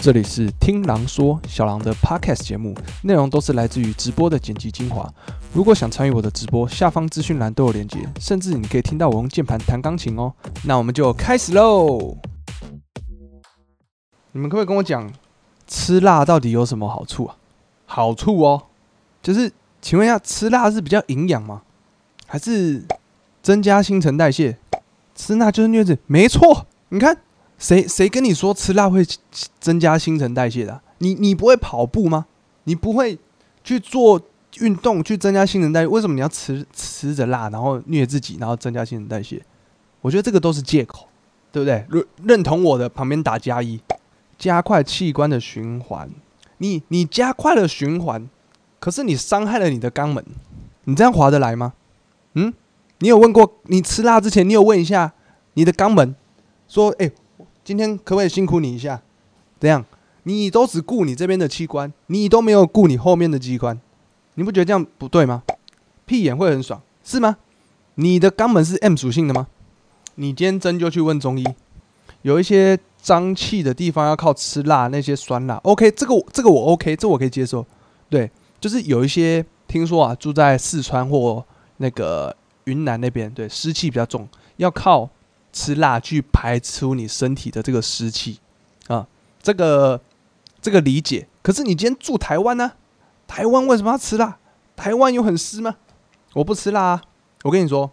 这里是听狼说小狼的 Podcast 节目，内容都是来自于直播的剪辑精华。如果想参与我的直播，下方资讯栏都有连接，甚至你可以听到我用键盘弹钢琴哦。那我们就开始喽！你们可不可以跟我讲，吃辣到底有什么好处啊？好处哦，就是请问一下，吃辣是比较营养吗？还是增加新陈代谢？吃辣就是虐子，没错。你看，谁谁跟你说吃辣会增加新陈代谢的？你你不会跑步吗？你不会去做运动去增加新陈代谢？为什么你要吃吃着辣，然后虐自己，然后增加新陈代谢？我觉得这个都是借口，对不对？认认同我的，旁边打加一，加快器官的循环。你你加快了循环，可是你伤害了你的肛门，你这样划得来吗？嗯，你有问过你吃辣之前，你有问一下你的肛门，说，哎，今天可不可以辛苦你一下？这样，你都只顾你这边的器官，你都没有顾你后面的器官，你不觉得这样不对吗？屁眼会很爽是吗？你的肛门是 M 属性的吗？你今天真就去问中医，有一些脏器的地方要靠吃辣，那些酸辣，OK，这个这个我 OK，这我可以接受。对，就是有一些听说啊，住在四川或那个云南那边，对，湿气比较重，要靠吃辣去排出你身体的这个湿气啊，这个这个理解。可是你今天住台湾呢？台湾为什么要吃辣？台湾有很湿吗？我不吃辣啊！我跟你说，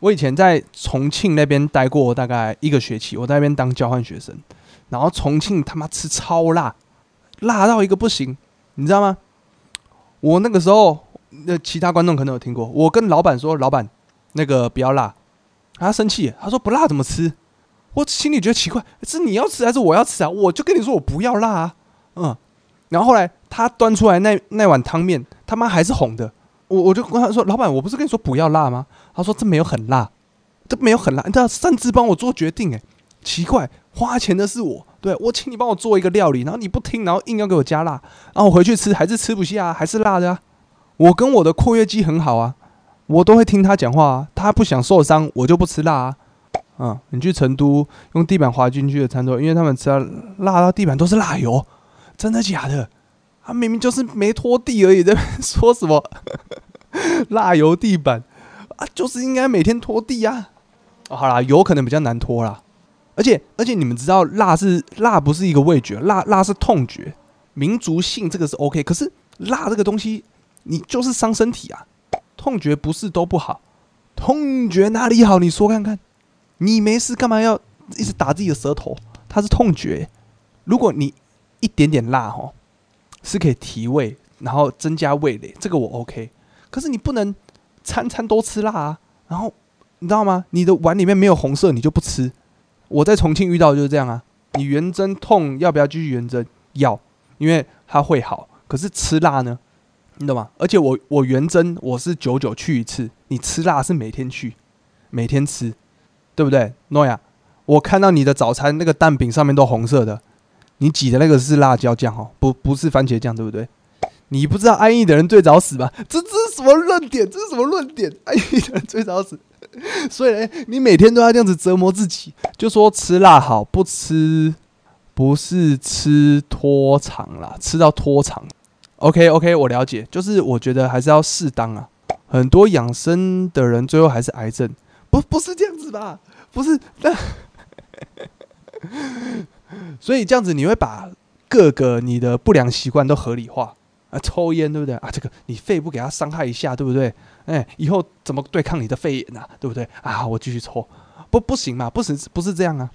我以前在重庆那边待过大概一个学期，我在那边当交换学生，然后重庆他妈吃超辣，辣到一个不行，你知道吗？我那个时候。那其他观众可能有听过，我跟老板说：“老板，那个不要辣。”他生气，他说：“不辣怎么吃？”我心里觉得奇怪，是你要吃还是我要吃啊？我就跟你说我不要辣啊，嗯。然后后来他端出来那那碗汤面，他妈还是红的。我我就跟他说：“老板，我不是跟你说不要辣吗？”他说：“这没有很辣，这没有很辣。”你知道擅自帮我做决定，哎，奇怪，花钱的是我，对我请你帮我做一个料理，然后你不听，然后硬要给我加辣，然后我回去吃还是吃不下，还是辣的啊。我跟我的括约肌很好啊，我都会听他讲话啊。他不想受伤，我就不吃辣啊。嗯，你去成都用地板滑进去的餐桌，因为他们吃到辣到地板都是辣油，真的假的？他明明就是没拖地而已，在说什么 辣油地板啊？就是应该每天拖地啊。好啦，油可能比较难拖啦。而且而且你们知道，辣是辣，不是一个味觉，辣辣是痛觉。民族性这个是 OK，可是辣这个东西。你就是伤身体啊！痛觉不是都不好，痛觉哪里好？你说看看，你没事干嘛要一直打自己的舌头？它是痛觉。如果你一点点辣哈，是可以提味，然后增加味蕾，这个我 OK。可是你不能餐餐都吃辣啊！然后你知道吗？你的碗里面没有红色，你就不吃。我在重庆遇到就是这样啊！你圆针痛要不要继续圆针？要，因为它会好。可是吃辣呢？你懂吗？而且我我原针我是久久去一次，你吃辣是每天去，每天吃，对不对？诺亚，我看到你的早餐那个蛋饼上面都红色的，你挤的那个是辣椒酱哦，不不是番茄酱，对不对？你不知道安逸的人最早死吧？这这是什么论点？这是什么论点？安逸的人最早死，所以你每天都要这样子折磨自己，就说吃辣好，不吃不是吃拖长啦，吃到拖长。OK OK，我了解，就是我觉得还是要适当啊。很多养生的人最后还是癌症，不不是这样子吧？不是，那 所以这样子你会把各个你的不良习惯都合理化啊，抽烟对不对啊？这个你肺部给他伤害一下对不对？哎，以后怎么对抗你的肺炎呐？对不对啊？我继续抽，不不行嘛？不是不是这样啊？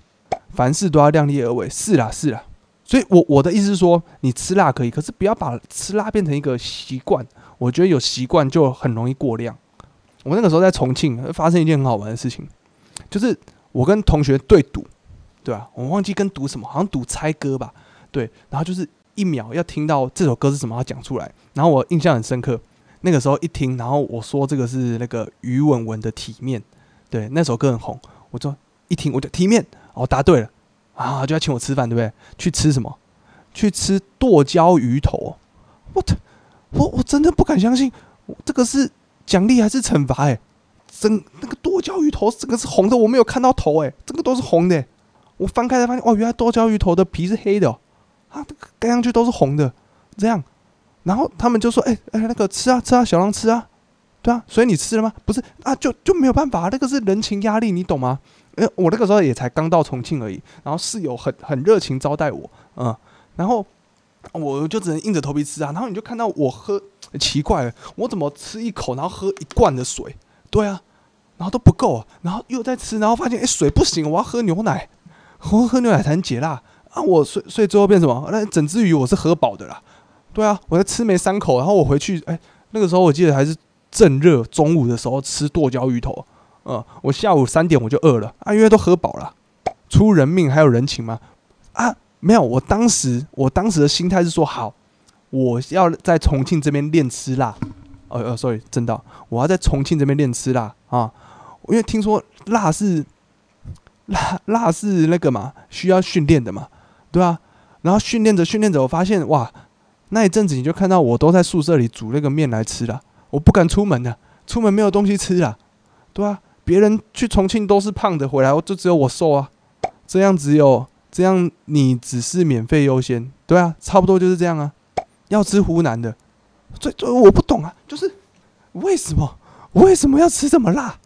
凡事都要量力而为，是啦是啦。所以，我我的意思是说，你吃辣可以，可是不要把吃辣变成一个习惯。我觉得有习惯就很容易过量。我那个时候在重庆发生一件很好玩的事情，就是我跟同学对赌，对吧？我忘记跟赌什么，好像赌猜歌吧。对，然后就是一秒要听到这首歌是什么，要讲出来。然后我印象很深刻，那个时候一听，然后我说这个是那个于文文的《体面》，对，那首歌很红。我说一听我就体面，哦，答对了。啊，就要请我吃饭，对不对？去吃什么？去吃剁椒鱼头。我我我真的不敢相信，这个是奖励还是惩罚？哎，整那个剁椒鱼头，这个是红的，我没有看到头，哎，这个都是红的。我翻开才发现，哦，原来剁椒鱼头的皮是黑的。啊，盖上去都是红的，这样。然后他们就说：“哎哎，那个吃啊吃啊，小狼吃啊，对啊。”所以你吃了吗？不是啊，就就没有办法，那个是人情压力，你懂吗？哎，我那个时候也才刚到重庆而已，然后室友很很热情招待我，嗯，然后我就只能硬着头皮吃啊。然后你就看到我喝，奇怪了，我怎么吃一口，然后喝一罐的水？对啊，然后都不够，啊然后又在吃，然后发现哎水不行，我要喝牛奶，我喝牛奶才能解辣啊。我所所以最后变什么？那整只鱼我是喝饱的啦。对啊，我在吃没三口，然后我回去，哎，那个时候我记得还是正热，中午的时候吃剁椒鱼头。嗯，我下午三点我就饿了。啊，因为都喝饱了，出人命还有人情吗？啊，没有，我当时我当时的心态是说，好，我要在重庆这边练吃辣，哦哦，sorry，真的，我要在重庆这边练吃辣。啊，因为听说辣是辣辣是那个嘛，需要训练的嘛，对啊，然后训练着训练着，我发现哇，那一阵子你就看到我都在宿舍里煮那个面来吃了，我不敢出门的，出门没有东西吃啊，对啊。别人去重庆都是胖的回来，我就只有我瘦啊！这样只有这样，你只是免费优先，对啊，差不多就是这样啊。要吃湖南的，最最我不懂啊，就是为什么为什么要吃这么辣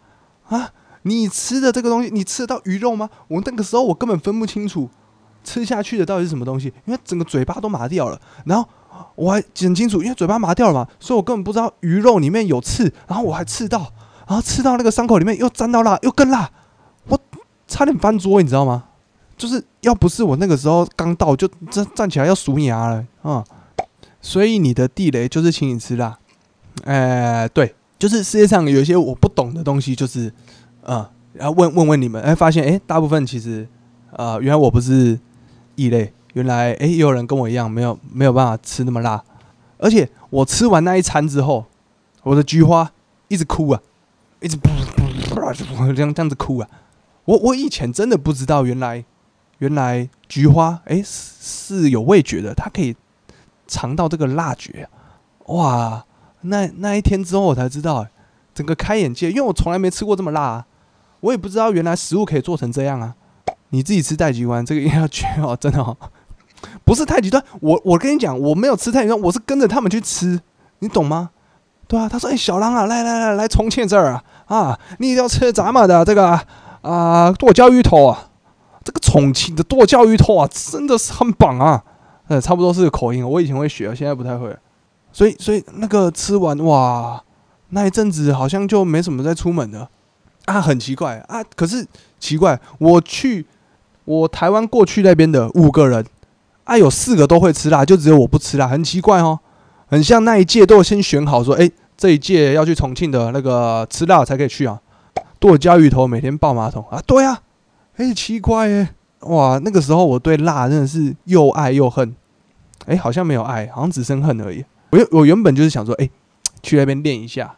啊？你吃的这个东西，你吃得到鱼肉吗？我那个时候我根本分不清楚吃下去的到底是什么东西，因为整个嘴巴都麻掉了。然后我还很清楚，因为嘴巴麻掉了嘛，所以我根本不知道鱼肉里面有刺，然后我还刺到。然后刺到那个伤口里面又沾到辣，又更辣，我差点翻桌，你知道吗？就是要不是我那个时候刚到，就站站起来要数牙了啊！所以你的地雷就是请你吃辣，哎，对，就是世界上有一些我不懂的东西，就是嗯，然后问问问你们，哎，发现哎，大部分其实呃，原来我不是异类，原来哎，也有人跟我一样没有没有办法吃那么辣，而且我吃完那一餐之后，我的菊花一直哭啊。一直噗噗噗这样这样子哭啊！我我以前真的不知道，原来原来菊花哎是有味觉的，它可以尝到这个辣觉。哇！那那一天之后我才知道，整个开眼界，因为我从来没吃过这么辣，啊我也不知道原来食物可以做成这样啊！你自己吃太极端，这个一定要绝哦，真的哦，不是太极端，我我跟你讲，我没有吃太极端，我是跟着他们去吃，你懂吗？对啊，他说：“哎，小狼啊，来来来来，重庆这儿啊，啊，你一定要吃咱们的这个啊剁椒鱼头啊，这个重庆的剁椒鱼头啊，真的是很棒啊。呃，差不多是口音，我以前会学，现在不太会。所以，所以那个吃完哇，那一阵子好像就没什么再出门了啊，很奇怪啊。可是奇怪，我去我台湾过去那边的五个人啊，有四个都会吃辣，就只有我不吃辣，很奇怪哦。很像那一届都先选好说，哎。”这一届要去重庆的那个吃辣才可以去啊！剁椒鱼头每天抱马桶啊！对啊，哎，奇怪耶！哇，那个时候我对辣真的是又爱又恨。哎，好像没有爱，好像只剩恨而已。我我原本就是想说，哎，去那边练一下，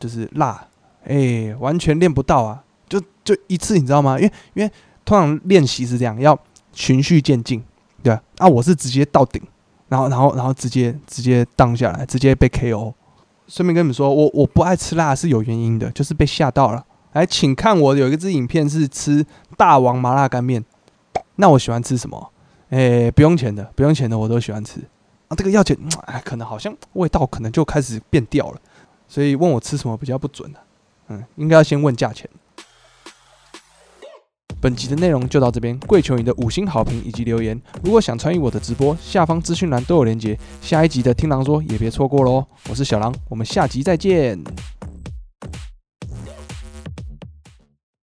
就是辣，哎，完全练不到啊！就就一次，你知道吗？因为因为通常练习是这样，要循序渐进，对啊。啊，我是直接到顶，然后然后然后直接直接荡下来，直接被 KO。顺便跟你们说，我我不爱吃辣是有原因的，就是被吓到了。来，请看我有一支影片是吃大王麻辣干面。那我喜欢吃什么？诶，不用钱的，不用钱的我都喜欢吃。啊，这个要钱，哎，可能好像味道可能就开始变掉了。所以问我吃什么比较不准呢？嗯，应该要先问价钱。本集的内容就到这边，跪求你的五星好评以及留言。如果想参与我的直播，下方资讯栏都有连接。下一集的听狼说也别错过喽！我是小狼，我们下集再见。